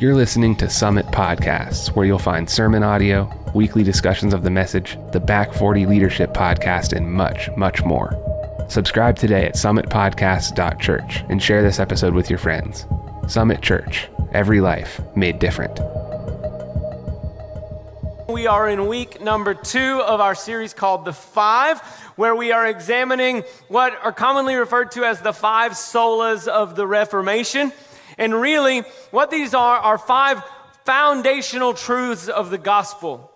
You're listening to Summit Podcasts, where you'll find sermon audio, weekly discussions of the message, the Back 40 Leadership Podcast, and much, much more. Subscribe today at summitpodcast.church and share this episode with your friends. Summit Church, every life made different. We are in week number two of our series called The Five, where we are examining what are commonly referred to as the five solas of the Reformation. And really, what these are are five foundational truths of the gospel.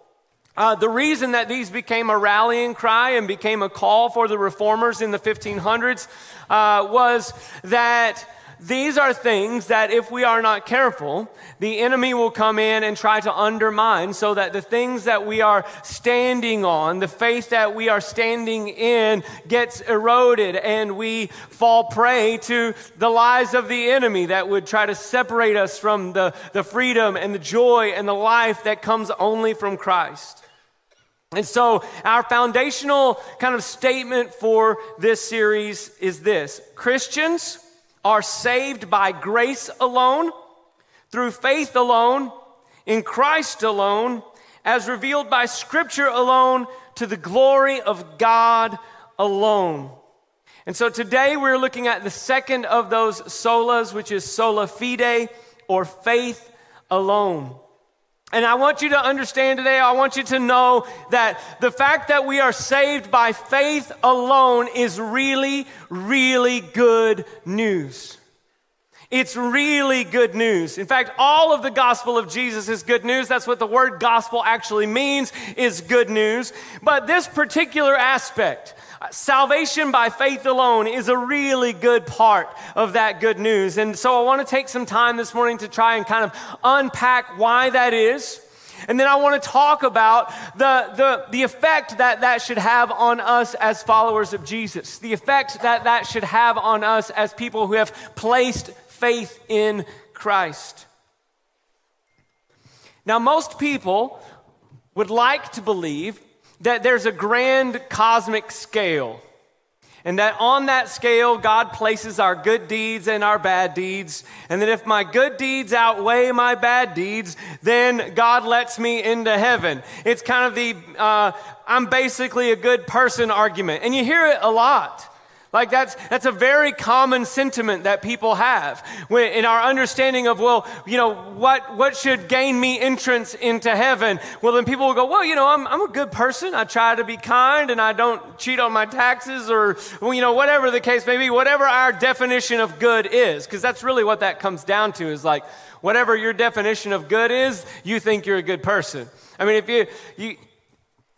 Uh, the reason that these became a rallying cry and became a call for the reformers in the 1500s uh, was that these are things that if we are not careful, the enemy will come in and try to undermine so that the things that we are standing on, the faith that we are standing in, gets eroded and we fall prey to the lies of the enemy that would try to separate us from the, the freedom and the joy and the life that comes only from Christ. And so, our foundational kind of statement for this series is this Christians are saved by grace alone, through faith alone, in Christ alone, as revealed by Scripture alone, to the glory of God alone. And so today we're looking at the second of those solas, which is sola fide, or faith alone. And I want you to understand today, I want you to know that the fact that we are saved by faith alone is really, really good news. It's really good news. In fact, all of the gospel of Jesus is good news. That's what the word gospel actually means, is good news. But this particular aspect, salvation by faith alone, is a really good part of that good news. And so I want to take some time this morning to try and kind of unpack why that is. And then I want to talk about the, the, the effect that that should have on us as followers of Jesus, the effect that that should have on us as people who have placed faith in Christ. Now, most people would like to believe that there's a grand cosmic scale. And that on that scale, God places our good deeds and our bad deeds. And that if my good deeds outweigh my bad deeds, then God lets me into heaven. It's kind of the uh, I'm basically a good person argument. And you hear it a lot. Like that's, that's a very common sentiment that people have when, in our understanding of, well, you know, what, what should gain me entrance into heaven? Well, then people will go, well, you know, I'm, I'm a good person. I try to be kind and I don't cheat on my taxes or, well, you know, whatever the case may be, whatever our definition of good is, because that's really what that comes down to is like, whatever your definition of good is, you think you're a good person. I mean, if you, you,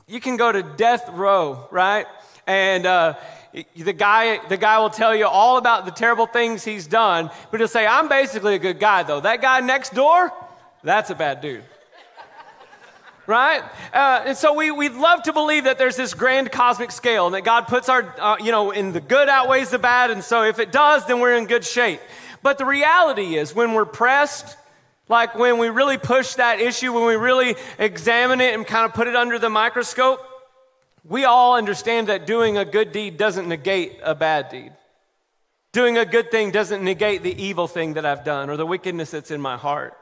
you can go to death row, right? And, uh, the guy, the guy will tell you all about the terrible things he's done, but he'll say, I'm basically a good guy, though. That guy next door, that's a bad dude. right? Uh, and so we, we'd love to believe that there's this grand cosmic scale and that God puts our, uh, you know, in the good outweighs the bad. And so if it does, then we're in good shape. But the reality is when we're pressed, like when we really push that issue, when we really examine it and kind of put it under the microscope, we all understand that doing a good deed doesn't negate a bad deed. Doing a good thing doesn't negate the evil thing that I've done or the wickedness that's in my heart.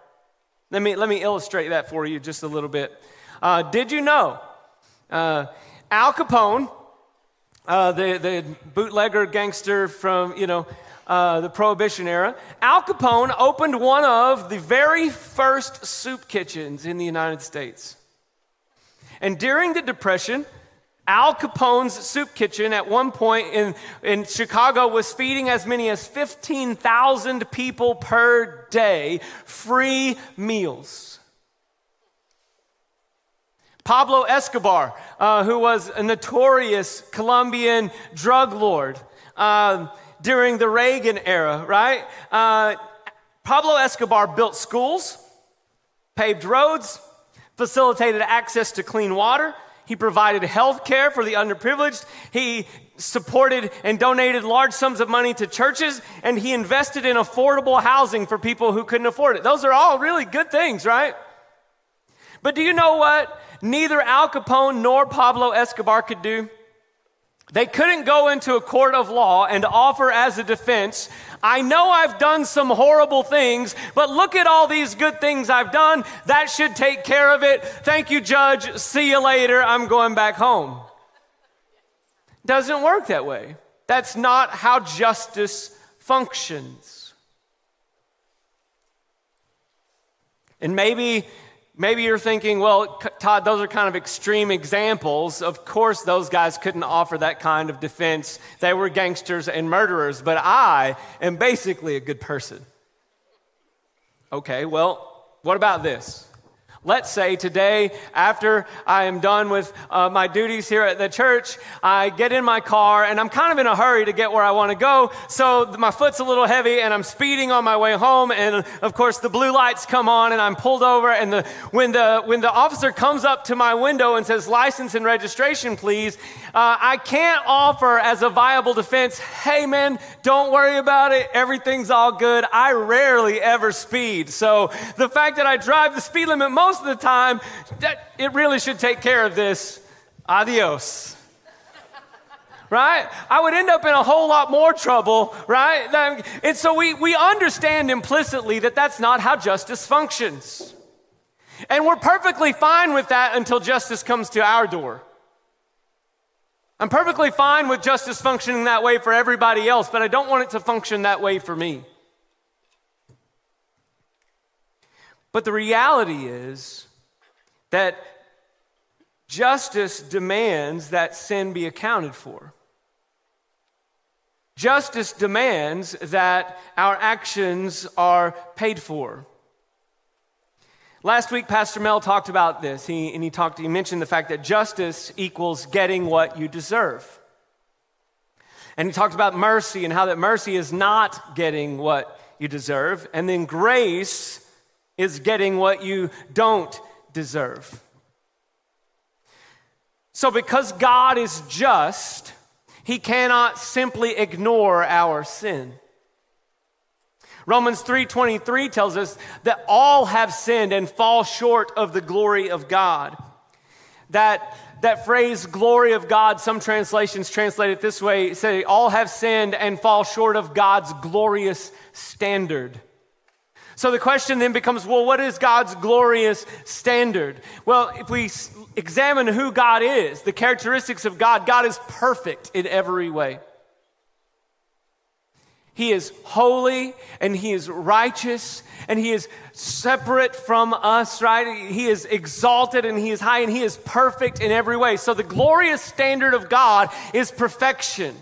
Let me, let me illustrate that for you just a little bit. Uh, did you know uh, Al Capone, uh, the, the bootlegger gangster from, you know, uh, the Prohibition era, Al Capone opened one of the very first soup kitchens in the United States. And during the Depression, Al Capone's soup kitchen at one point in, in Chicago was feeding as many as 15,000 people per day free meals. Pablo Escobar, uh, who was a notorious Colombian drug lord uh, during the Reagan era, right? Uh, Pablo Escobar built schools, paved roads, facilitated access to clean water he provided health care for the underprivileged. He supported and donated large sums of money to churches, and he invested in affordable housing for people who couldn't afford it. Those are all really good things, right? But do you know what neither Al Capone nor Pablo Escobar could do? They couldn't go into a court of law and offer as a defense, I know I've done some horrible things, but look at all these good things I've done. That should take care of it. Thank you, judge. See you later. I'm going back home. Doesn't work that way. That's not how justice functions. And maybe Maybe you're thinking, well, Todd, those are kind of extreme examples. Of course, those guys couldn't offer that kind of defense. They were gangsters and murderers, but I am basically a good person. Okay, well, what about this? Let's say today, after I am done with uh, my duties here at the church, I get in my car and I'm kind of in a hurry to get where I want to go. So my foot's a little heavy and I'm speeding on my way home. And of course, the blue lights come on and I'm pulled over. And the, when, the, when the officer comes up to my window and says, license and registration, please, uh, I can't offer as a viable defense, hey man, don't worry about it. Everything's all good. I rarely ever speed. So the fact that I drive the speed limit most most of the time, that it really should take care of this. Adios. right? I would end up in a whole lot more trouble, right? And so we, we understand implicitly that that's not how justice functions. And we're perfectly fine with that until justice comes to our door. I'm perfectly fine with justice functioning that way for everybody else, but I don't want it to function that way for me. But the reality is that justice demands that sin be accounted for. Justice demands that our actions are paid for. Last week, Pastor Mel talked about this, he, and he, talked, he mentioned the fact that justice equals getting what you deserve. And he talked about mercy and how that mercy is not getting what you deserve. And then grace is getting what you don't deserve. So, because God is just, He cannot simply ignore our sin. Romans 3:23 tells us that all have sinned and fall short of the glory of God. That that phrase glory of God, some translations translate it this way, say all have sinned and fall short of God's glorious standard. So the question then becomes well, what is God's glorious standard? Well, if we examine who God is, the characteristics of God, God is perfect in every way. He is holy and he is righteous and he is separate from us, right? He is exalted and he is high and he is perfect in every way. So the glorious standard of God is perfection.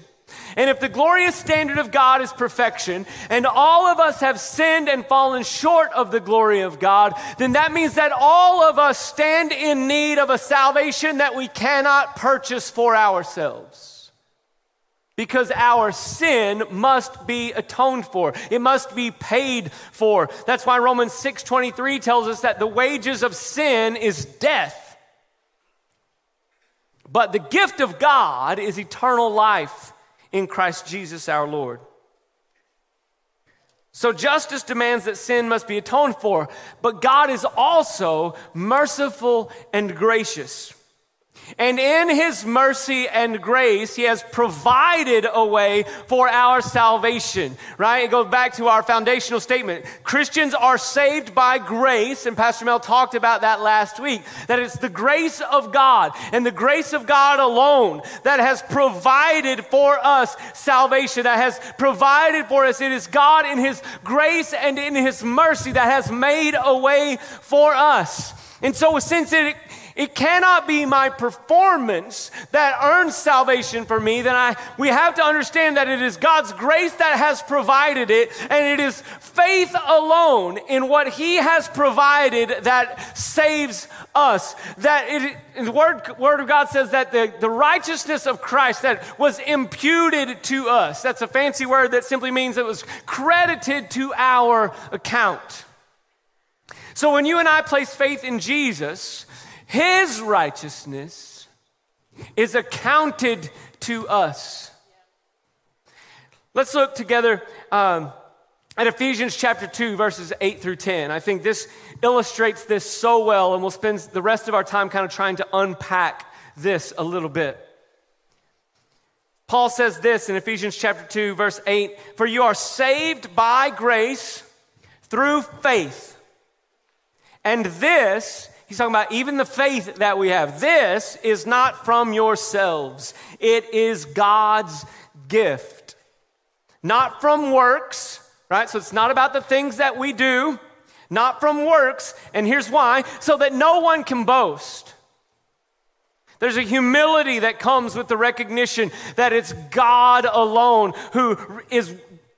And if the glorious standard of God is perfection, and all of us have sinned and fallen short of the glory of God, then that means that all of us stand in need of a salvation that we cannot purchase for ourselves. Because our sin must be atoned for. It must be paid for. That's why Romans 6:23 tells us that the wages of sin is death. But the gift of God is eternal life in Christ Jesus our Lord. So justice demands that sin must be atoned for, but God is also merciful and gracious. And in his mercy and grace, he has provided a way for our salvation, right? It goes back to our foundational statement. Christians are saved by grace, and Pastor Mel talked about that last week, that it's the grace of God and the grace of God alone that has provided for us salvation, that has provided for us. It is God in his grace and in his mercy that has made a way for us. And so, since it it cannot be my performance that earns salvation for me. Then I, we have to understand that it is God's grace that has provided it, and it is faith alone in what He has provided that saves us. That it, the word, word of God says that the, the righteousness of Christ that was imputed to us. That's a fancy word that simply means it was credited to our account. So when you and I place faith in Jesus, his righteousness is accounted to us. Let's look together um, at Ephesians chapter 2, verses 8 through 10. I think this illustrates this so well, and we'll spend the rest of our time kind of trying to unpack this a little bit. Paul says this in Ephesians chapter 2, verse 8 For you are saved by grace through faith. And this, he's talking about even the faith that we have, this is not from yourselves, it is God's gift. Not from works, right? So it's not about the things that we do, not from works. And here's why so that no one can boast. There's a humility that comes with the recognition that it's God alone who is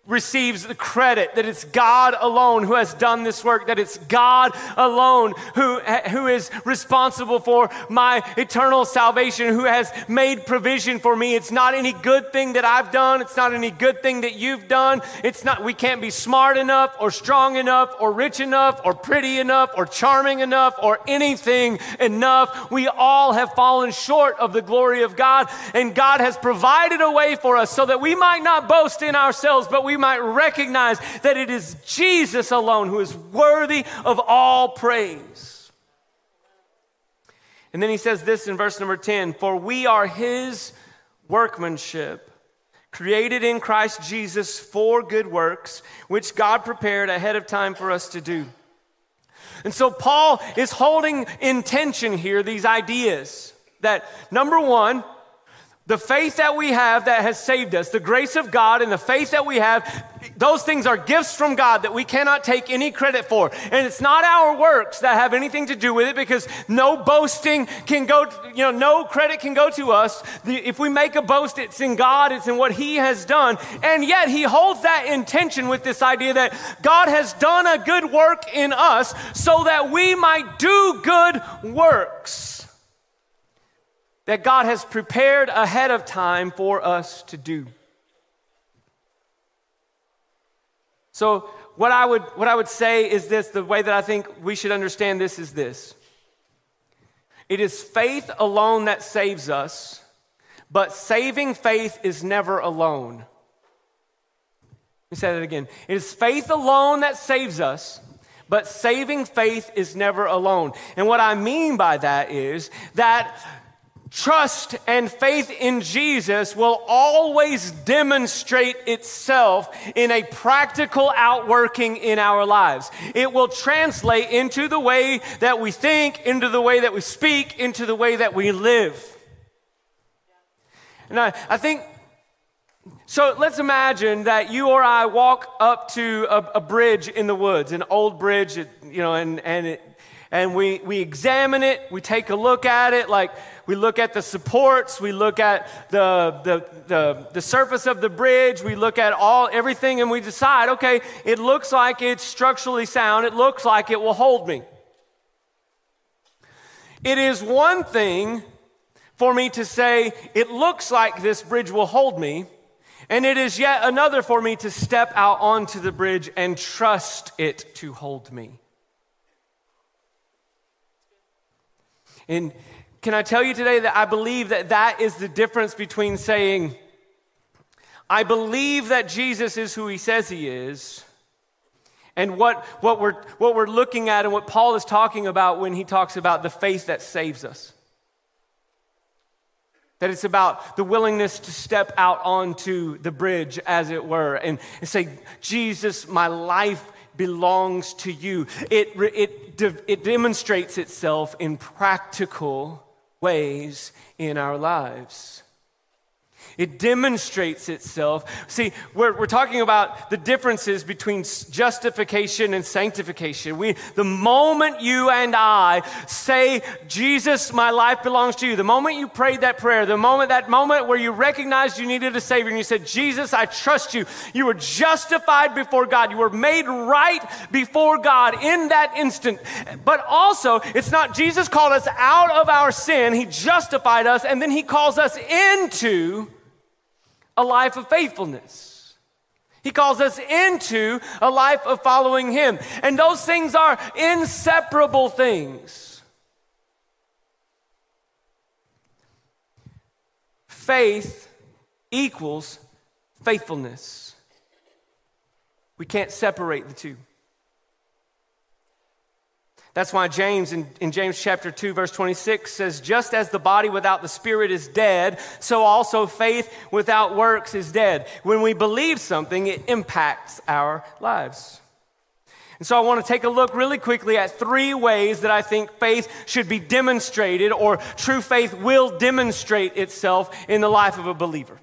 receives the credit, that it's God alone who has done this work, that it's God alone who, who is responsible for my eternal salvation, who has made provision for me. It's not any good thing that I've done. It's not any good thing that you've done. It's not, we can't be smart enough or strong enough or rich enough or pretty enough or charming enough or anything enough. We all have fallen short of the glory of God and God has provided a way for us so that we might not boast in ourselves, but we we might recognize that it is Jesus alone who is worthy of all praise. And then he says this in verse number 10 For we are his workmanship, created in Christ Jesus for good works, which God prepared ahead of time for us to do. And so Paul is holding in tension here these ideas that number one, the faith that we have that has saved us, the grace of God and the faith that we have, those things are gifts from God that we cannot take any credit for. And it's not our works that have anything to do with it because no boasting can go, you know, no credit can go to us. If we make a boast, it's in God, it's in what He has done. And yet He holds that intention with this idea that God has done a good work in us so that we might do good works that God has prepared ahead of time for us to do. So, what I would, what I would say is this the way that I think we should understand this is this it is faith alone that saves us, but saving faith is never alone. Let me say that again. It is faith alone that saves us, but saving faith is never alone. And what I mean by that is that trust and faith in Jesus will always demonstrate itself in a practical outworking in our lives. It will translate into the way that we think, into the way that we speak, into the way that we live. And I, I think so let's imagine that you or I walk up to a, a, bridge in the woods, an old bridge, you know, and, and, it, and we, we examine it, we take a look at it, like we look at the supports, we look at the, the, the, the, surface of the bridge, we look at all everything, and we decide, okay, it looks like it's structurally sound, it looks like it will hold me. It is one thing for me to say, it looks like this bridge will hold me, and it is yet another for me to step out onto the bridge and trust it to hold me. And can I tell you today that I believe that that is the difference between saying, I believe that Jesus is who he says he is, and what, what, we're, what we're looking at and what Paul is talking about when he talks about the faith that saves us. That it's about the willingness to step out onto the bridge, as it were, and, and say, Jesus, my life belongs to you. It, it, it demonstrates itself in practical ways in our lives. It demonstrates itself. See, we're, we're talking about the differences between justification and sanctification. We, the moment you and I say, Jesus, my life belongs to you, the moment you prayed that prayer, the moment, that moment where you recognized you needed a Savior and you said, Jesus, I trust you, you were justified before God. You were made right before God in that instant. But also, it's not Jesus called us out of our sin, He justified us, and then He calls us into a life of faithfulness. He calls us into a life of following Him. And those things are inseparable things. Faith equals faithfulness. We can't separate the two. That's why James, in, in, James chapter 2, verse 26, says, Just as the body without the spirit is dead, so also faith without works is dead. When we believe something, it impacts our lives. And so I want to take a look really quickly at three ways that I think faith should be demonstrated, or true faith will demonstrate itself in the life of a believer.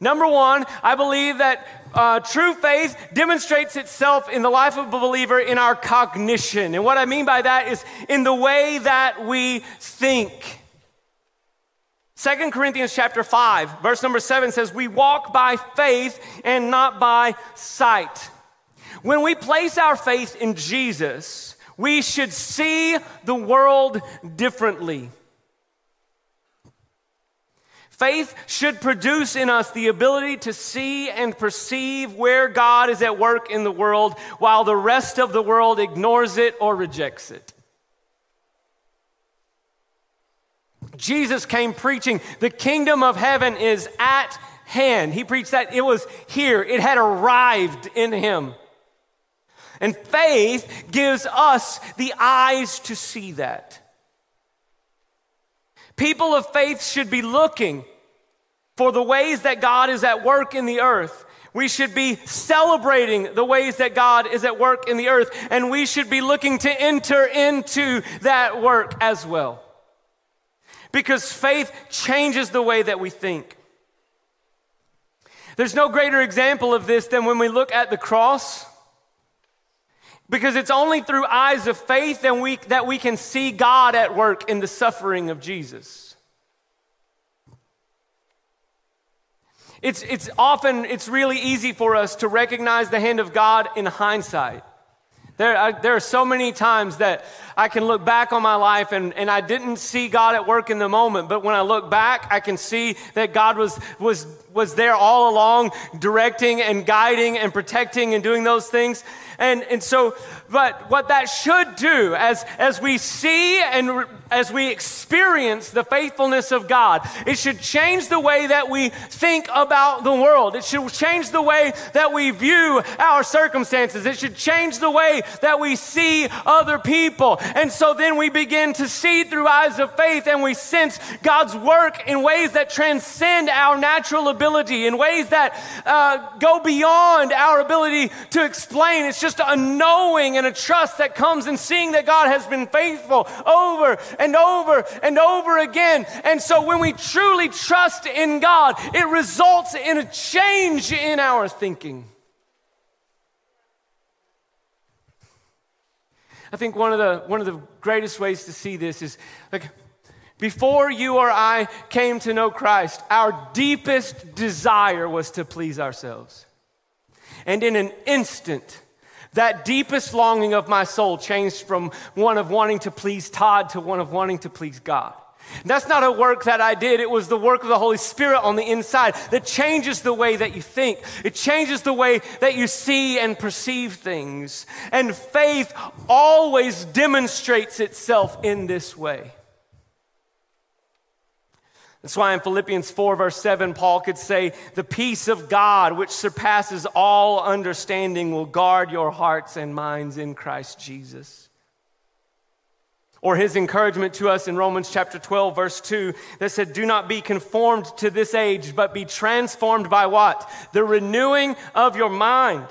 Number one, I believe that uh, true faith demonstrates itself in the life of a believer in our cognition. And what I mean by that is in the way that we think. Second Corinthians chapter 5, verse number 7 says, We walk by faith and not by sight. When we place our faith in Jesus, we should see the world differently. Faith should produce in us the ability to see and perceive where God is at work in the world while the rest of the world ignores it or rejects it. Jesus came preaching, the kingdom of heaven is at hand. He preached that it was here, it had arrived in him. And faith gives us the eyes to see that. People of faith should be looking for the ways that God is at work in the earth. We should be celebrating the ways that God is at work in the earth, and we should be looking to enter into that work as well. Because faith changes the way that we think. There's no greater example of this than when we look at the cross. Because it's only through eyes of faith that we, that we can see God at work in the suffering of Jesus. It's, it's often, it's really easy for us to recognize the hand of God in hindsight. There, there are so many times that I can look back on my life and, and I didn't see God at work in the moment, but when I look back, I can see that God was, was, was there all along, directing and guiding and protecting and doing those things. And, and so, but what that should do as, as we see and re, as we experience the faithfulness of God, it should change the way that we think about the world. It should change the way that we view our circumstances. It should change the way that we see other people. And so then we begin to see through eyes of faith and we sense God's work in ways that transcend our natural ability, in ways that uh, go beyond our ability to explain. It's just a knowing and a trust that comes in seeing that God has been faithful over and over and over again. And so when we truly trust in God, it results in a change in our thinking. I think one of the one of the greatest ways to see this is like before you or I came to know Christ, our deepest desire was to please ourselves. And in an instant, that deepest longing of my soul changed from one of wanting to please Todd to one of wanting to please God. That's not a work that I did. It was the work of the Holy Spirit on the inside that changes the way that you think. It changes the way that you see and perceive things. And faith always demonstrates itself in this way. That's why in Philippians 4, verse 7, Paul could say, The peace of God, which surpasses all understanding, will guard your hearts and minds in Christ Jesus. Or his encouragement to us in Romans chapter 12, verse 2, that said, Do not be conformed to this age, but be transformed by what? The renewing of your mind,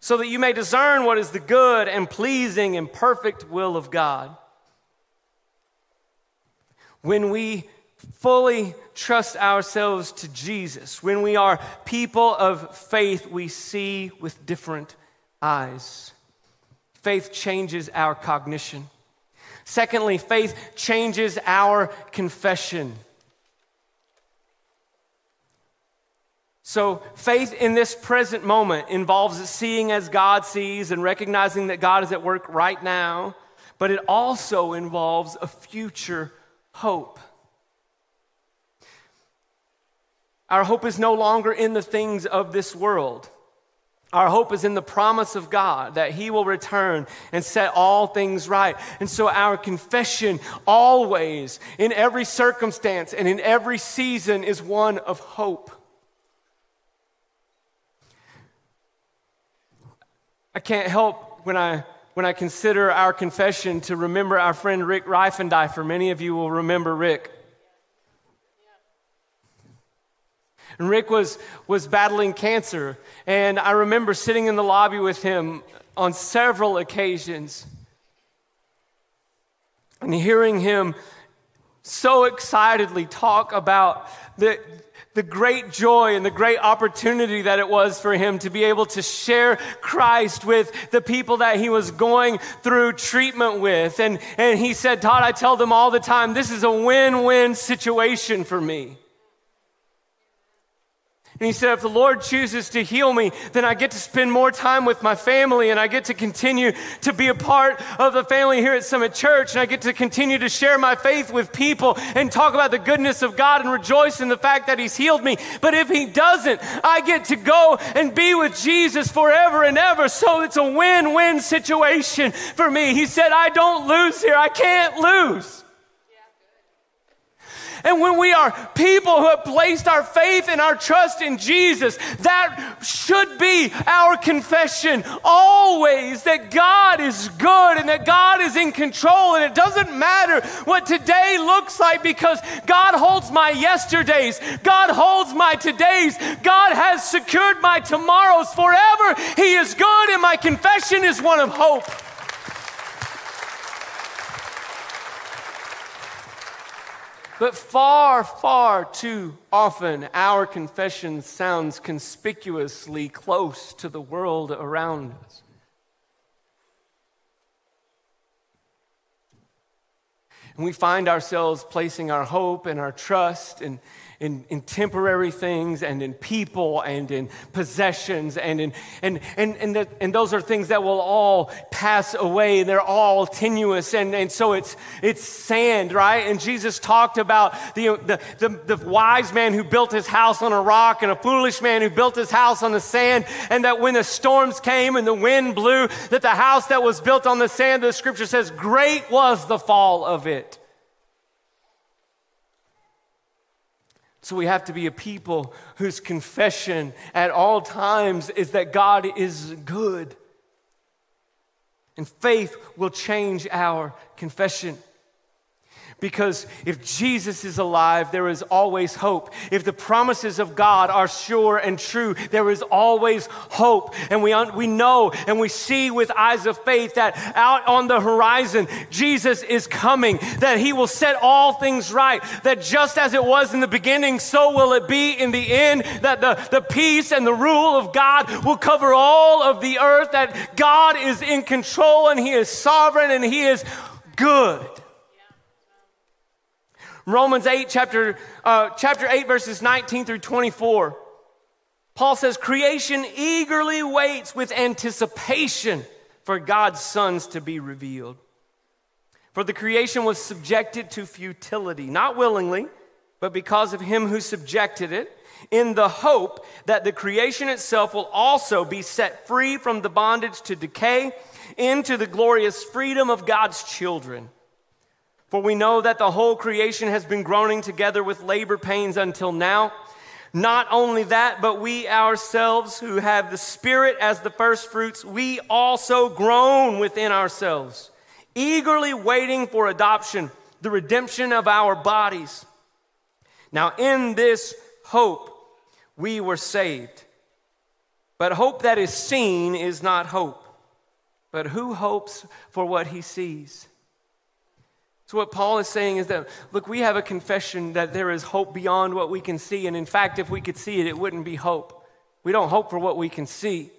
so that you may discern what is the good and pleasing and perfect will of God. When we fully trust ourselves to Jesus, when we are people of faith, we see with different eyes. Faith changes our cognition. Secondly, faith changes our confession. So, faith in this present moment involves seeing as God sees and recognizing that God is at work right now, but it also involves a future hope. Our hope is no longer in the things of this world. Our hope is in the promise of God that He will return and set all things right. And so, our confession, always, in every circumstance and in every season, is one of hope. I can't help when I when I consider our confession to remember our friend Rick Reifendiefer. Many of you will remember Rick. And Rick was, was battling cancer. And I remember sitting in the lobby with him on several occasions and hearing him so excitedly talk about the, the great joy and the great opportunity that it was for him to be able to share Christ with the people that he was going through treatment with. And, and he said, Todd, I tell them all the time, this is a win win situation for me. And he said, if the Lord chooses to heal me, then I get to spend more time with my family and I get to continue to be a part of the family here at Summit Church and I get to continue to share my faith with people and talk about the goodness of God and rejoice in the fact that he's healed me. But if he doesn't, I get to go and be with Jesus forever and ever. So it's a win-win situation for me. He said, I don't lose here. I can't lose. And when we are people who have placed our faith and our trust in Jesus, that should be our confession always that God is good and that God is in control. And it doesn't matter what today looks like because God holds my yesterdays, God holds my todays, God has secured my tomorrows forever. He is good, and my confession is one of hope. But far, far too often, our confession sounds conspicuously close to the world around us. And we find ourselves placing our hope and our trust in in, in temporary things and in people and in possessions and in and and and, the, and those are things that will all pass away. They're all tenuous. And, and so it's it's sand right? And jesus talked about the, the the the wise man who built his house on a rock and a foolish man who built his house on the sand. And that when the storms came and the wind blew that the house that was built on the sand the scripture says great was the fall of it So we have to be a people whose confession at all times is that God is good. And faith will change our confession. Because if Jesus is alive, there is always hope. If the promises of God are sure and true, there is always hope. And we, un- we know and we see with eyes of faith that out on the horizon, Jesus is coming, that he will set all things right, that just as it was in the beginning, so will it be in the end, that the, the peace and the rule of God will cover all of the earth, that God is in control and he is sovereign and he is good. Romans 8, chapter, uh, chapter 8, verses 19 through 24. Paul says, Creation eagerly waits with anticipation for God's sons to be revealed. For the creation was subjected to futility, not willingly, but because of him who subjected it, in the hope that the creation itself will also be set free from the bondage to decay into the glorious freedom of God's children. For we know that the whole creation has been groaning together with labor pains until now. Not only that, but we ourselves who have the Spirit as the first fruits, we also groan within ourselves, eagerly waiting for adoption, the redemption of our bodies. Now, in this hope, we were saved. But hope that is seen is not hope. But who hopes for what he sees? So, what Paul is saying is that, look, we have a confession that there is hope beyond what we can see. And in fact, if we could see it, it wouldn't be hope. We don't hope for what we can see.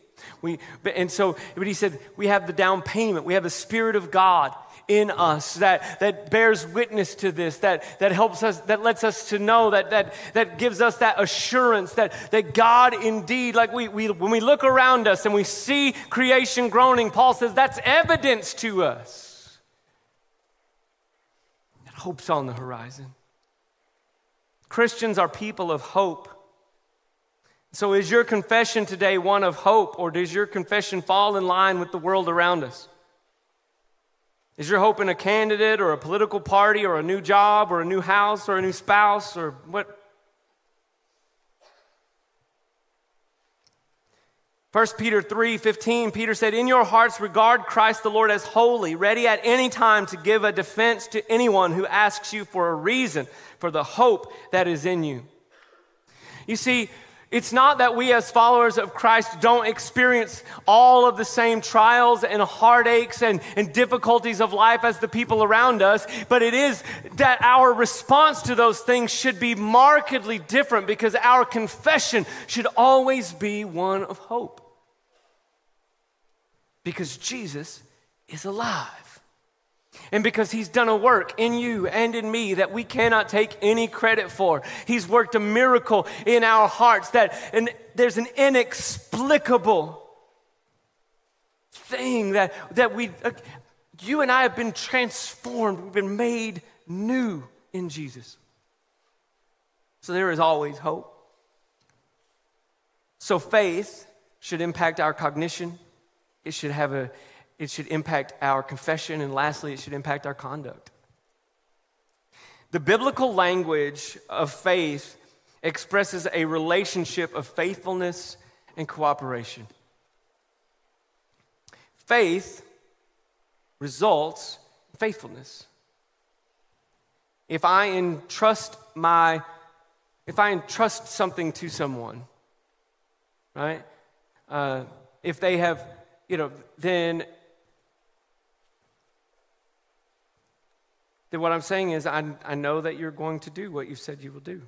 We, and so, but he said, we have the down payment. We have the Spirit of God in us that, that bears witness to this, that, that helps us, that lets us to know, that, that, that gives us that assurance that, that God indeed, like we, we, when we look around us and we see creation groaning, Paul says that's evidence to us Hope's on the horizon. Christians are people of hope. So, is your confession today one of hope, or does your confession fall in line with the world around us? Is your hope in a candidate, or a political party, or a new job, or a new house, or a new spouse, or what? 1 Peter 3 15, Peter said, In your hearts regard Christ the Lord as holy, ready at any time to give a defense to anyone who asks you for a reason for the hope that is in you. You see, it's not that we, as followers of Christ, don't experience all of the same trials and heartaches and, and, difficulties of life as the people around us, but it is that our response to those things should be markedly different because our confession should always be one of hope because Jesus is alive. And because he's done a work in you and in me that we cannot take any credit for. He's worked a miracle in our hearts that and there's an inexplicable thing that, that we, uh, you and I have been transformed. We've been made new in Jesus. So there is always hope. So faith should impact our cognition, it should have a it should impact our confession and lastly it should impact our conduct. The biblical language of faith expresses a relationship of faithfulness and cooperation. Faith results in faithfulness. If i entrust my if i entrust something to someone right uh, if they have you know, then then what I'm saying is I, I know that you're going to do what you said you will do.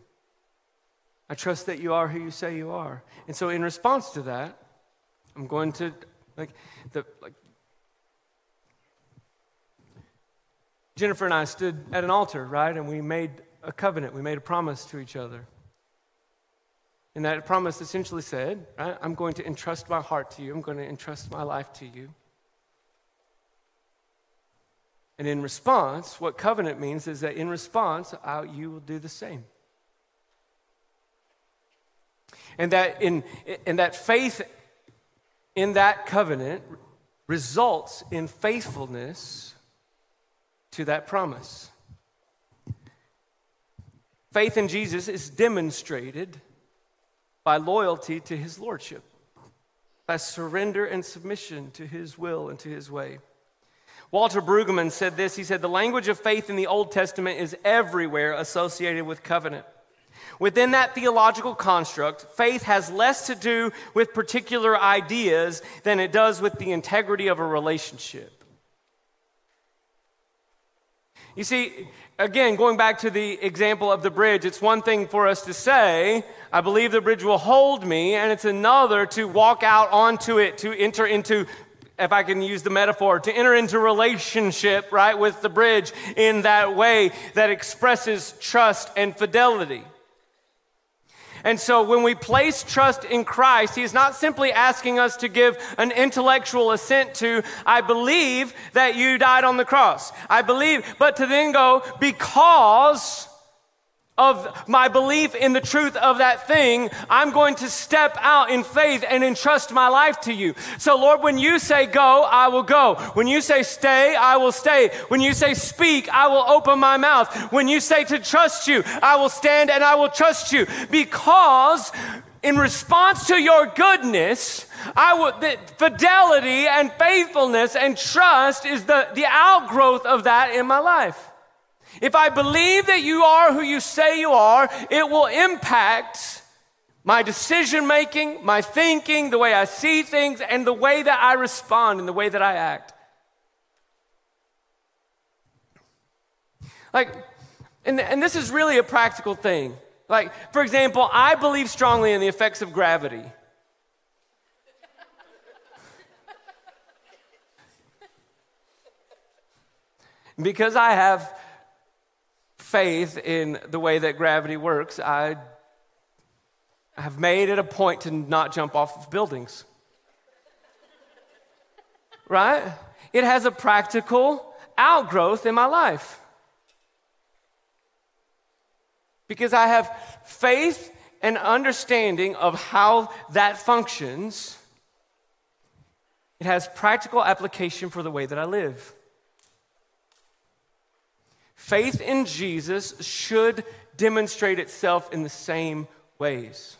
I trust that you are who you say you are. And so in response to that, I'm going to like the like Jennifer and I stood at an altar, right? And we made a covenant. We made a promise to each other. And that promise essentially said, right, I'm going to entrust my heart to you, I'm going to entrust my life to you. And in response, what covenant means is that in response, I, you will do the same. And that, in, and that faith in that covenant results in faithfulness to that promise. Faith in Jesus is demonstrated by loyalty to his lordship, by surrender and submission to his will and to his way. Walter Brueggemann said this he said, The language of faith in the Old Testament is everywhere associated with covenant. Within that theological construct, faith has less to do with particular ideas than it does with the integrity of a relationship. You see, again, going back to the example of the bridge, it's one thing for us to say, I believe the bridge will hold me, and it's another to walk out onto it, to enter into if I can use the metaphor, to enter into relationship, right, with the bridge in that way that expresses trust and fidelity. And so when we place trust in Christ, He is not simply asking us to give an intellectual assent to, I believe that you died on the cross. I believe, but to then go, because of my belief in the truth of that thing, I'm going to step out in faith and entrust my life to you. So, Lord, when you say go, I will go. When you say stay, I will stay. When you say speak, I will open my mouth. When you say to trust you, I will stand and I will trust you. Because in response to your goodness, I the fidelity and faithfulness and trust is the, the outgrowth of that in my life. If I believe that you are who you say you are, it will impact my decision making, my thinking, the way I see things, and the way that I respond and the way that I act. Like, and, and this is really a practical thing. Like, for example, I believe strongly in the effects of gravity. because I have faith in the way that gravity works, I have made it a point to not jump off of buildings. right? It has a practical outgrowth in my life. Because I have faith and understanding of how that functions, it has practical application for the way that I live. Faith in Jesus should demonstrate itself in the same ways.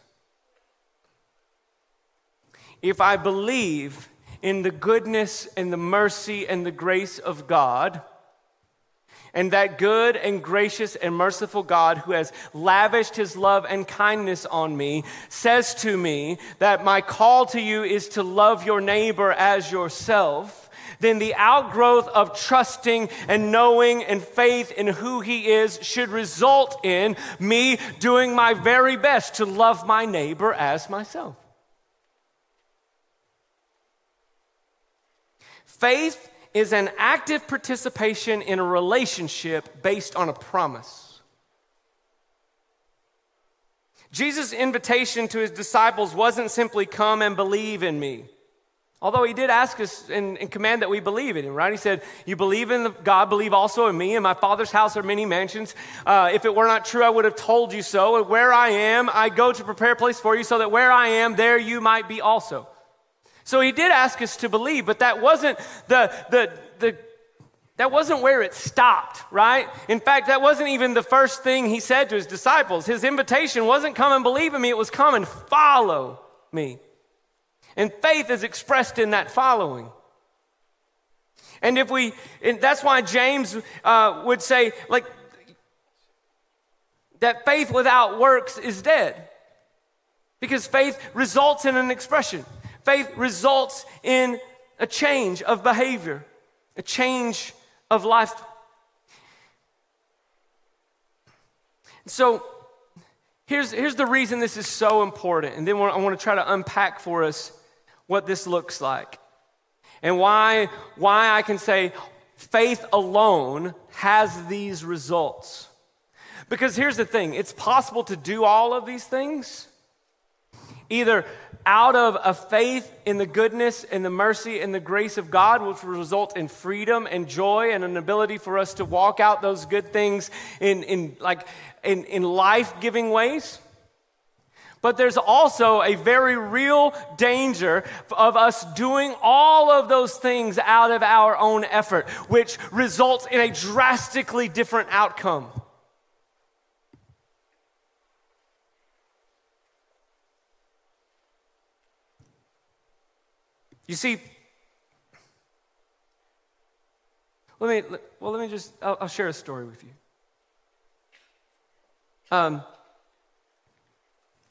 if I believe in the goodness and the mercy and the grace of God, and that good and gracious and merciful God, who has lavished his love and kindness on me, says to me that my call to you is to love your neighbor as yourself then the outgrowth of trusting and knowing and faith in who He is should result in me doing my very best to love my neighbor as myself. Faith is an active participation in a relationship based on a promise. Jesus' invitation to his disciples wasn't simply come and believe in me. Although he did ask us and, and, command that we believe in him, right? He said, You believe in God, believe also in me. In my Father's house are many mansions. Uh, if it were not true, I would have told you so. And where I am, I go to prepare a place for you so that where I am, there you might be also. So he did ask us to believe, but that wasn't the, the, the, that wasn't where it stopped, right? In fact, that wasn't even the first thing he said to his disciples. His invitation wasn't come and believe in me, it was come and follow me. And faith is expressed in that following. And if we, and that's why James uh, would say, like, that faith without works is dead. Because faith results in an expression. Faith results in a change of behavior, a change of life. So here's, here's the reason this is so important. And then I want to try to unpack for us what this looks like and why, why I can say faith alone has these results. Because here's the thing it's possible to do all of these things either out of a faith in the goodness and the mercy and the grace of God, which will result in freedom and joy and an ability for us to walk out those good things in, in like in, in life-giving ways. But there's also a very real danger of us doing all of those things out of our own effort, which results in a drastically different outcome. You see, let me, well, let me just, I'll, I'll share a story with you. Um,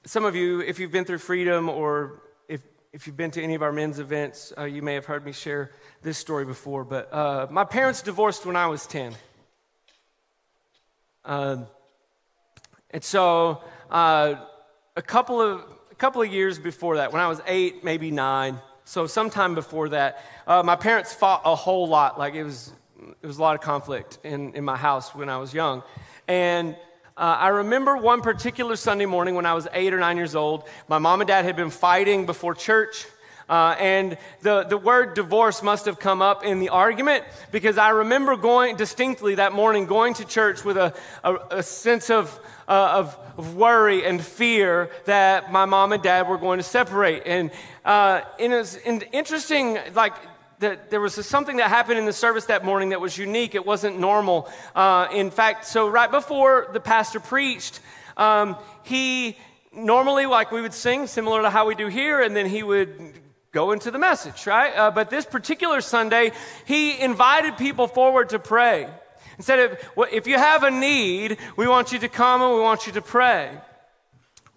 some of you, if you've been through Freedom or if, if you've been to any of our men's events, uh, you may have heard me share this story before. But uh, my parents divorced when I was 10. Uh, and so uh, a couple of a couple of years before that, when I was eight, maybe nine, so sometime before that, uh, my parents fought a whole lot. Like it was, it was a lot of conflict in, in my house when I was young. And uh, I remember one particular Sunday morning when I was eight or nine years old. My mom and dad had been fighting before church. Uh, and the, the word divorce must have come up in the argument because I remember going distinctly that morning going to church with a, a, a sense of, uh, of, of, worry and fear that my mom and dad were going to separate. And uh, it was interesting, like, that there was something that happened in the service that morning that was unique. It wasn't normal. Uh, in fact, so right before the pastor preached, um, he normally, like we would sing, similar to how we do here, and then he would go into the message, right? Uh, but this particular Sunday, he invited people forward to pray. Instead of, well, if you have a need, we want you to come and we want you to pray.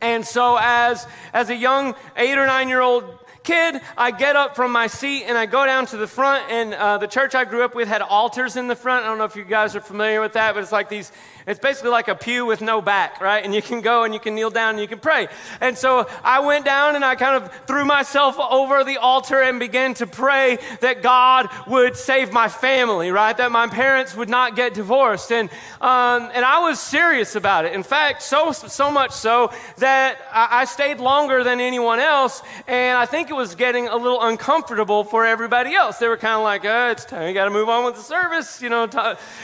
And so, as, as a young eight or nine year old kid, I get up from my seat and I go down to the front. And uh, the church I grew up with had altars in the front. I don't know if you guys are familiar with that, but it's like these, it's basically like a pew with no back, right? And you can go and you can kneel down and you can pray. And so I went down and I kind of threw myself over the altar and began to pray that God would save my family, right? That my parents would not get divorced. And, um, and I was serious about it. In fact, so, so much so that I, I stayed longer than anyone else. And I think it was getting a little uncomfortable for everybody else. They were kind of like, oh, it's time, you got to move on with the service, you know.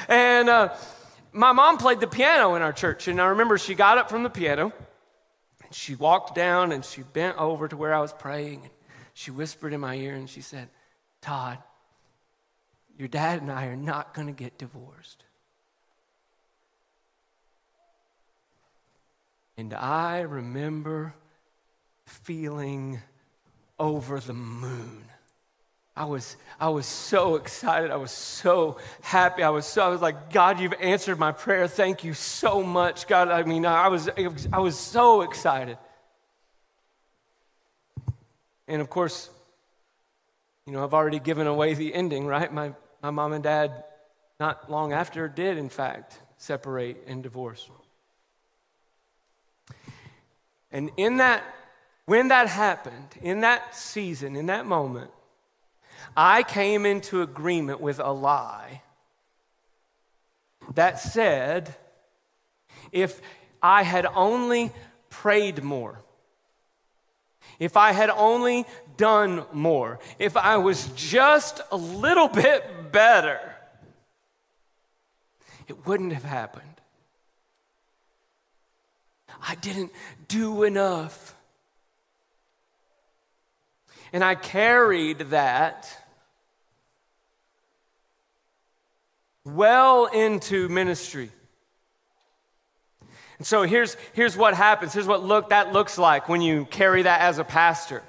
And uh, my mom played the piano in our church, and I remember she got up from the piano, and she walked down and she bent over to where I was praying, and she whispered in my ear, and she said, Todd, your dad and I are not going to get divorced. And I remember feeling over the moon. I was, I was so excited. I was so happy. I was so, I was like, God, you've answered my prayer. Thank you so much. God, I mean, I was, I was so excited. And of course, you know, I've already given away the ending, right? My, my mom and dad, not long after, did in fact separate and divorce. And in that, when that happened, in that season, in that moment, I came into agreement with a lie that said, if I had only prayed more, if I had only done more, if I was just a little bit better, it wouldn't have happened. I didn't do enough. And I carried that well into ministry. And so here's, here's what happens. Here's what look, that looks like when you carry that as a pastor,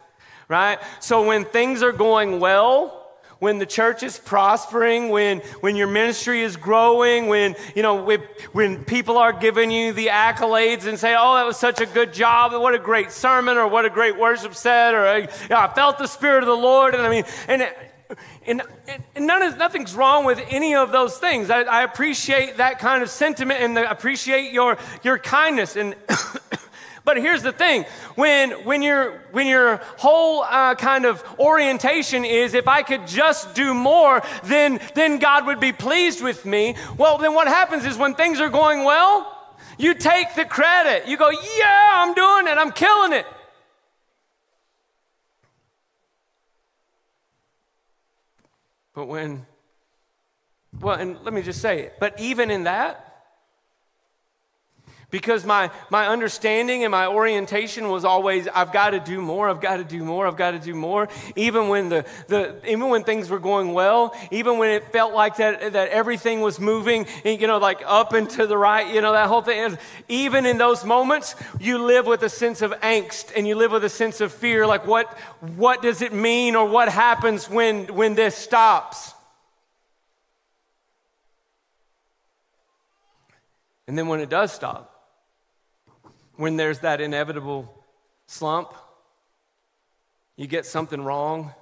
right? So when things are going well, when the church is prospering, when, when your ministry is growing, when, you know, when, when people are giving you the accolades and say, oh, that was such a good job, what a great sermon, or what a great worship set, or I felt the Spirit of the Lord. And I mean, and, and, and none of, nothing's wrong with any of those things. I, I appreciate that kind of sentiment and the, appreciate your, your kindness. And But here's the thing when, when, your, when your whole uh, kind of orientation is if I could just do more, then, then God would be pleased with me. Well, then what happens is when things are going well, you take the credit. You go, yeah, I'm doing it, I'm killing it. But when, well, and let me just say it, but even in that, because my, my understanding and my orientation was always i've got to do more i've got to do more i've got to do more. Even when the, the even when things were going well even when it felt like that that everything was moving eh, you know like up and to the right you know that whole thing. Even in those moments you live with a sense of angst and you live with a sense of fear like what what does it mean or what happens when when this stops? And then when it does stop when there's that inevitable slump, you get something wrong,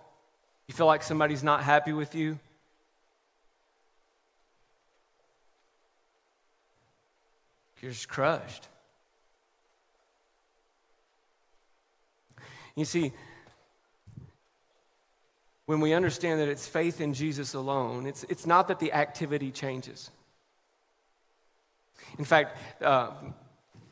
you feel like somebody's not happy with you. You're just crushed. You see, when we understand that it's faith in Jesus alone, it's, it's not that the activity changes. In fact, uh,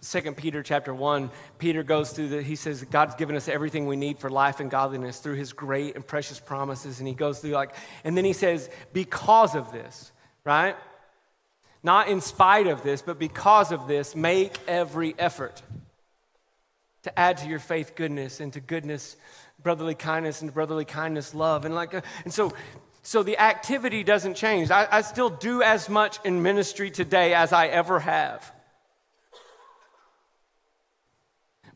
Second Peter chapter 1, Peter goes through the, he says, God's given us everything we need for life and godliness through his great and precious promises. And he goes through like, and then he says, because of this, right? Not in spite of this, but because of this, make every effort to add to your faith goodness and to goodness brotherly kindness and brotherly kindness love and like uh, and so so the activity doesn't change I, I still do as much in ministry today as i ever have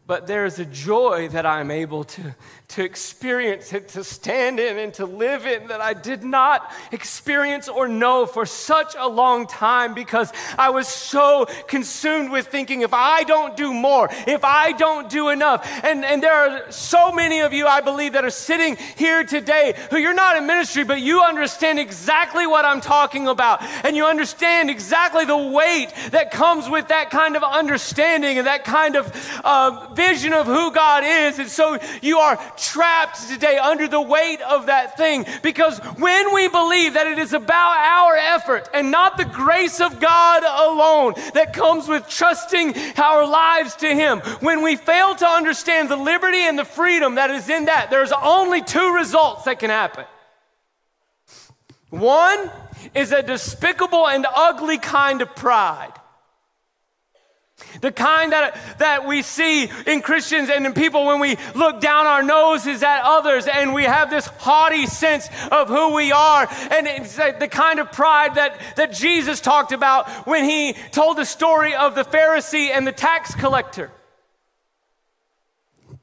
but there's a joy that I'm able to, to experience and to stand in and to live in that I did not experience or know for such a long time because I was so consumed with thinking if I don't do more, if I don't do enough. And, and there are so many of you, I believe, that are sitting here today who you're not in ministry, but you understand exactly what I'm talking about. And you understand exactly the weight that comes with that kind of understanding and that kind of uh, vision of who God is. And so you are trapped today under the weight of that thing because when we believe that it is about our effort and not the grace of God alone that comes with trusting our lives to Him, when we fail to understand the liberty and the freedom that is in that, there's only two results that can happen. One is a despicable and ugly kind of pride. The kind that, that we see in Christians and in people when we look down our noses at others and we have this haughty sense of who we are. And it's the kind of pride that, that Jesus talked about when he told the story of the Pharisee and the tax collector.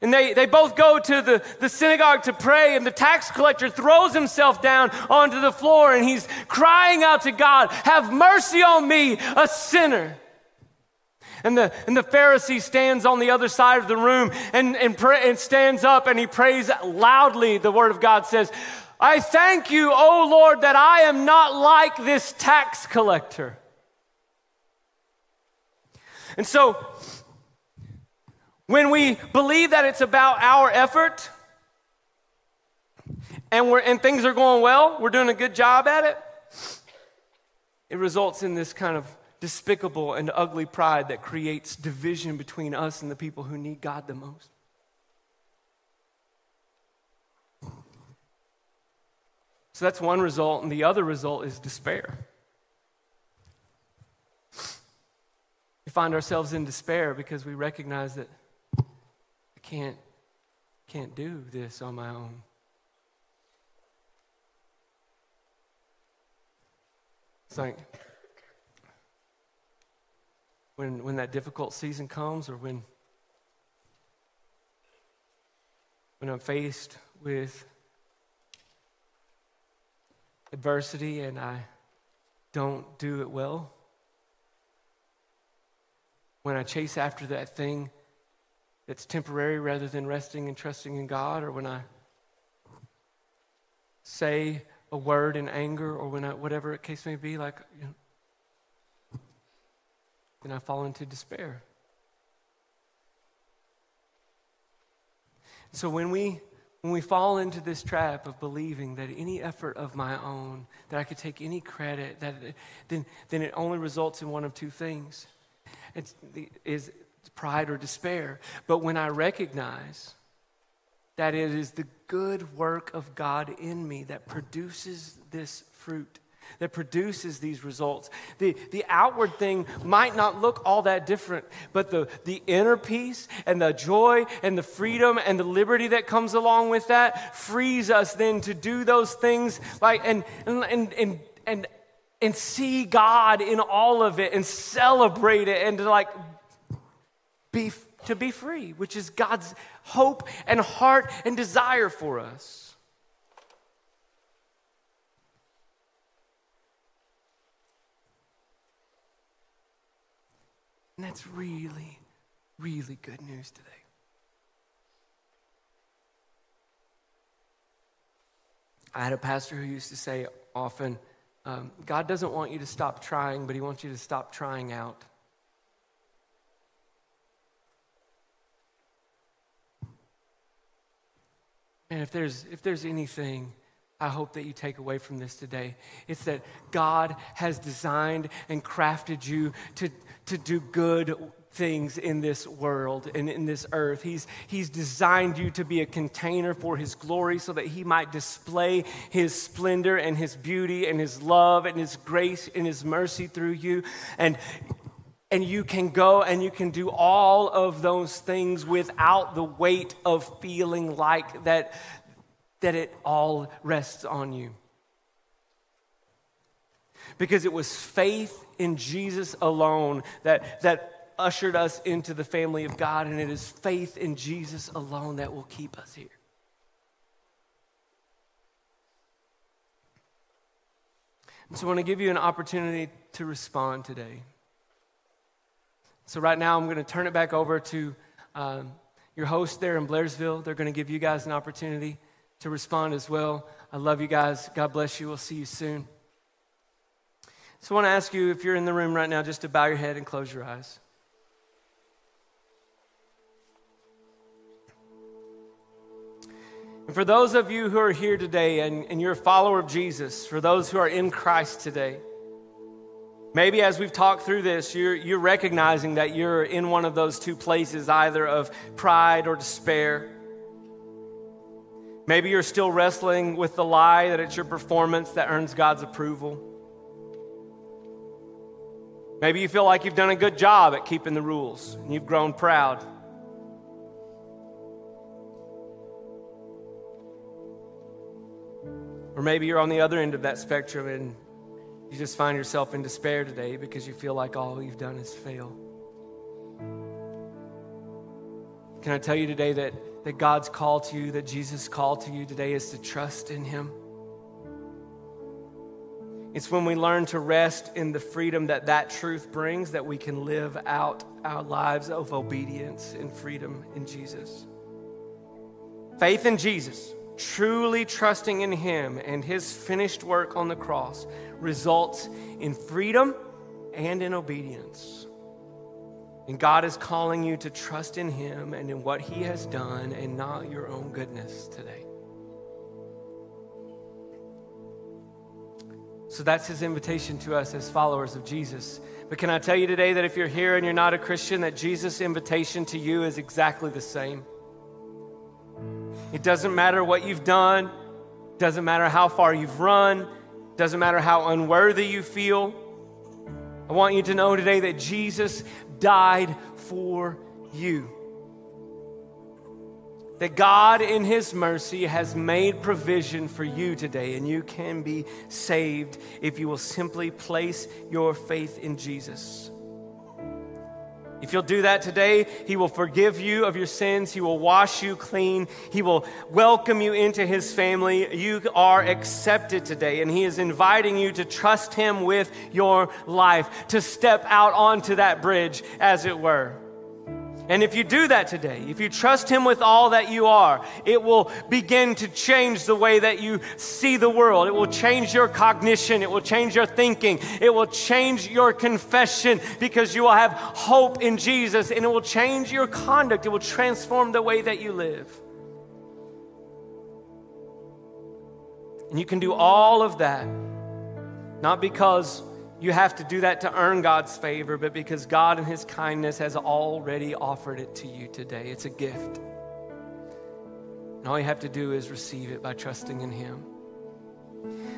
And they, they both go to the, the synagogue to pray, and the tax collector throws himself down onto the floor and he's crying out to God, Have mercy on me, a sinner. And the, and the Pharisee stands on the other side of the room and, and, pray, and stands up and he prays loudly. The word of God says, I thank you, O Lord, that I am not like this tax collector. And so, when we believe that it's about our effort and, we're, and things are going well, we're doing a good job at it, it results in this kind of despicable and ugly pride that creates division between us and the people who need God the most. So that's one result, and the other result is despair. We find ourselves in despair because we recognize that I can't, can't do this on my own. It's like when, when that difficult season comes or when, when I'm faced with adversity and I don't do it well, when I chase after that thing that's temporary rather than resting and trusting in God, or when I say a word in anger, or when I, whatever the case may be, like, you know, then I fall into despair. So when we when we fall into this trap of believing that any effort of my own, that I could take any credit, that then, then it only results in one of two things. It's, is pride or despair. But when I recognize that it is the good work of God in me that produces this fruit, that produces these results. The, the outward thing might not look all that different, but the, the inner peace and the joy and the freedom and the liberty that comes along with that frees us then to do those things like and and and and, and, and see God in all of it and celebrate it and to like be to be free, which is God's hope and heart and desire for us. And that's really, really good news today. I had a pastor who used to say often, um, God doesn't want you to stop trying, but He wants you to stop trying out. And if there's, if there's anything I hope that you take away from this today. It's that God has designed and crafted you to, to do good things in this world and in this earth. He's, he's designed you to be a container for His glory so that He might display His splendor and His beauty and His love and His grace and His mercy through you. And and you can go and you can do all of those things without the weight of feeling like that that it all rests on you. Because it was faith in Jesus alone that, that ushered us into the family of God, and it is faith in Jesus alone that will keep us here. And so I want to give you an opportunity to respond today. So, right now, I'm going to turn it back over to um, your host there in Blairsville. They're going to give you guys an opportunity to respond as well. I love you guys. God bless you. We'll see you soon. So I want to ask you, if you're in the room right now, just to bow your head and close your eyes. And for those of you who are here today and, and you're a follower of Jesus, for those who are in Christ today, maybe as we've talked through this, you're, you're recognizing that you're in one of those two places, either of pride or despair. Maybe you're still wrestling with the lie that it's your performance that earns God's approval. Maybe you feel like you've done a good job at keeping the rules and you've grown proud. Or maybe you're on the other end of that spectrum and you just find yourself in despair today because you feel like all you've done is fail. Can I tell you today that, that God's call to you, that Jesus' call to you today is to trust in Him? It's when we learn to rest in the freedom that that truth brings that we can live out our lives of obedience and freedom in Jesus. Faith in Jesus, truly trusting in Him and His finished work on the cross, results in freedom and in obedience. And God is calling you to trust in Him and in what He has done and not your own goodness today. So that's His invitation to us as followers of Jesus. But can I tell you today that if you're here and you're not a Christian, that Jesus' invitation to you is exactly the same? It doesn't matter what you've done, doesn't matter how far you've run, doesn't matter how unworthy you feel. I want you to know today that Jesus died for you. That God, in His mercy, has made provision for you today, and you can be saved if you will simply place your faith in Jesus. If you'll do that today, He will forgive you of your sins. He will wash you clean. He will welcome you into His family. You are accepted today, and He is inviting you to trust Him with your life, to step out onto that bridge, as it were. And if you do that today, if you trust Him with all that you are, it will begin to change the way that you see the world. It will change your cognition. It will change your thinking. It will change your confession because you will have hope in Jesus and it will change your conduct. It will transform the way that you live. And you can do all of that not because you have to do that to earn God's favor, but because God in His kindness has already offered it to you today. It's a gift. And all you have to do is receive it by trusting in Him.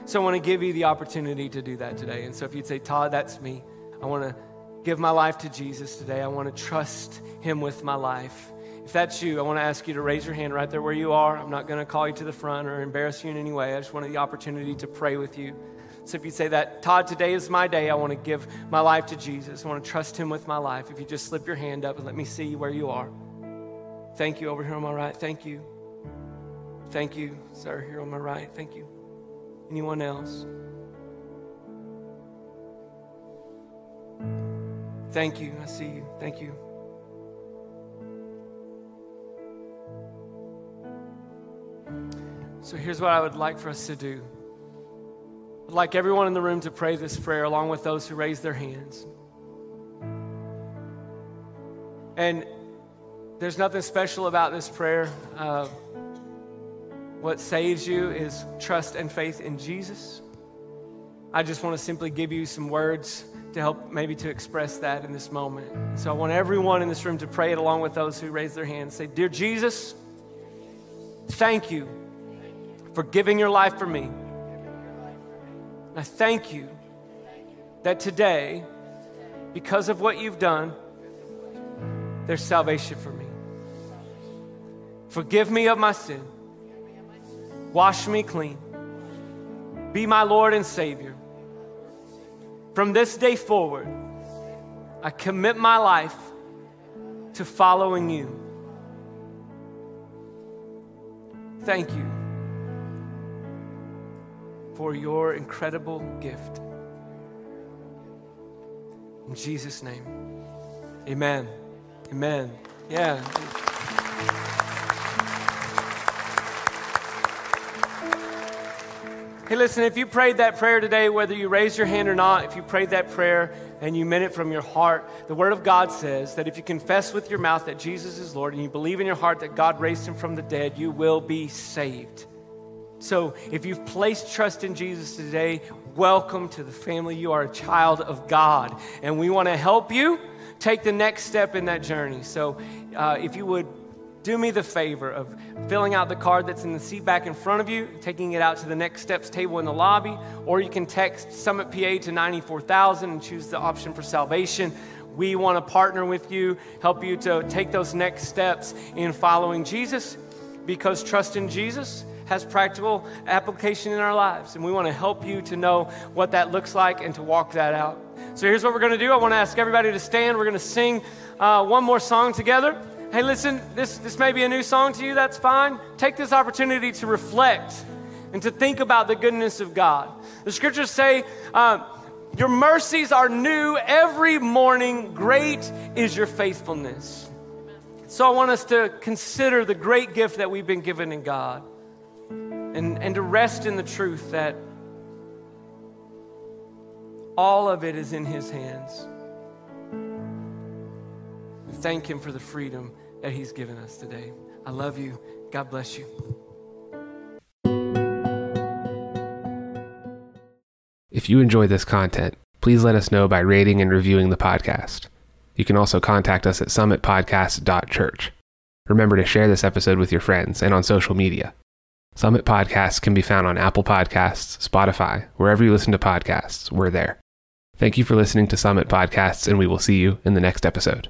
So I want to give you the opportunity to do that today. And so if you'd say, Todd, that's me. I want to give my life to Jesus today. I want to trust Him with my life. If that's you, I want to ask you to raise your hand right there where you are. I'm not going to call you to the front or embarrass you in any way. I just wanted the opportunity to pray with you. So if you say that, Todd, today is my day. I want to give my life to Jesus. I want to trust him with my life. If you just slip your hand up and let me see where you are. Thank you over here on my right. Thank you. Thank you, sir, here on my right. Thank you. Anyone else? Thank you. I see you. Thank you. So here's what I would like for us to do. I'd like everyone in the room to pray this prayer along with those who raise their hands. And there's nothing special about this prayer. Uh, what saves you is trust and faith in Jesus. I just want to simply give you some words to help maybe to express that in this moment. So I want everyone in this room to pray it along with those who raise their hands. Say, Dear Jesus, thank you for giving your life for me. I thank you that today, because of what you've done, there's salvation for me. Forgive me of my sin. Wash me clean. Be my Lord and Savior. From this day forward, I commit my life to following you. Thank you for your incredible gift. In Jesus' name, amen. Amen. Yeah. Hey, listen, if you prayed that prayer today, whether you raised your hand or not, if you prayed that prayer and you meant it from your heart, the Word of God says that if you confess with your mouth that Jesus is Lord and you believe in your heart that God raised him from the dead, you will be saved. So, if you've placed trust in Jesus today, welcome to the family. You are a child of God, and we want to help you take the next step in that journey. So, uh, if you would do me the favor of filling out the card that's in the seat back in front of you, taking it out to the next steps table in the lobby, or you can text Summit PA to 94000 and choose the option for salvation. We want to partner with you, help you to take those next steps in following Jesus because trust in Jesus has practical application in our lives. And we want to help you to know what that looks like and to walk that out. So here's what we're going to do. I want to ask everybody to stand. We're going to sing uh, one more song together. Hey, listen, this, this may be a new song to you, that's fine. Take this opportunity to reflect and to think about the goodness of God. The scriptures say, uh, Your mercies are new every morning. Great is your faithfulness. So I want us to consider the great gift that we've been given in God and, and to rest in the truth that all of it is in His hands. Thank Him for the freedom that He's given us today. I love you. God bless you. If you enjoy this content, please let us know by rating and reviewing the podcast. You can also contact us at summitpodcast.church. Remember to share this episode with your friends and on social media. Summit Podcasts can be found on Apple Podcasts, Spotify, wherever you listen to podcasts, we're there. Thank you for listening to Summit Podcasts, and we will see you in the next episode.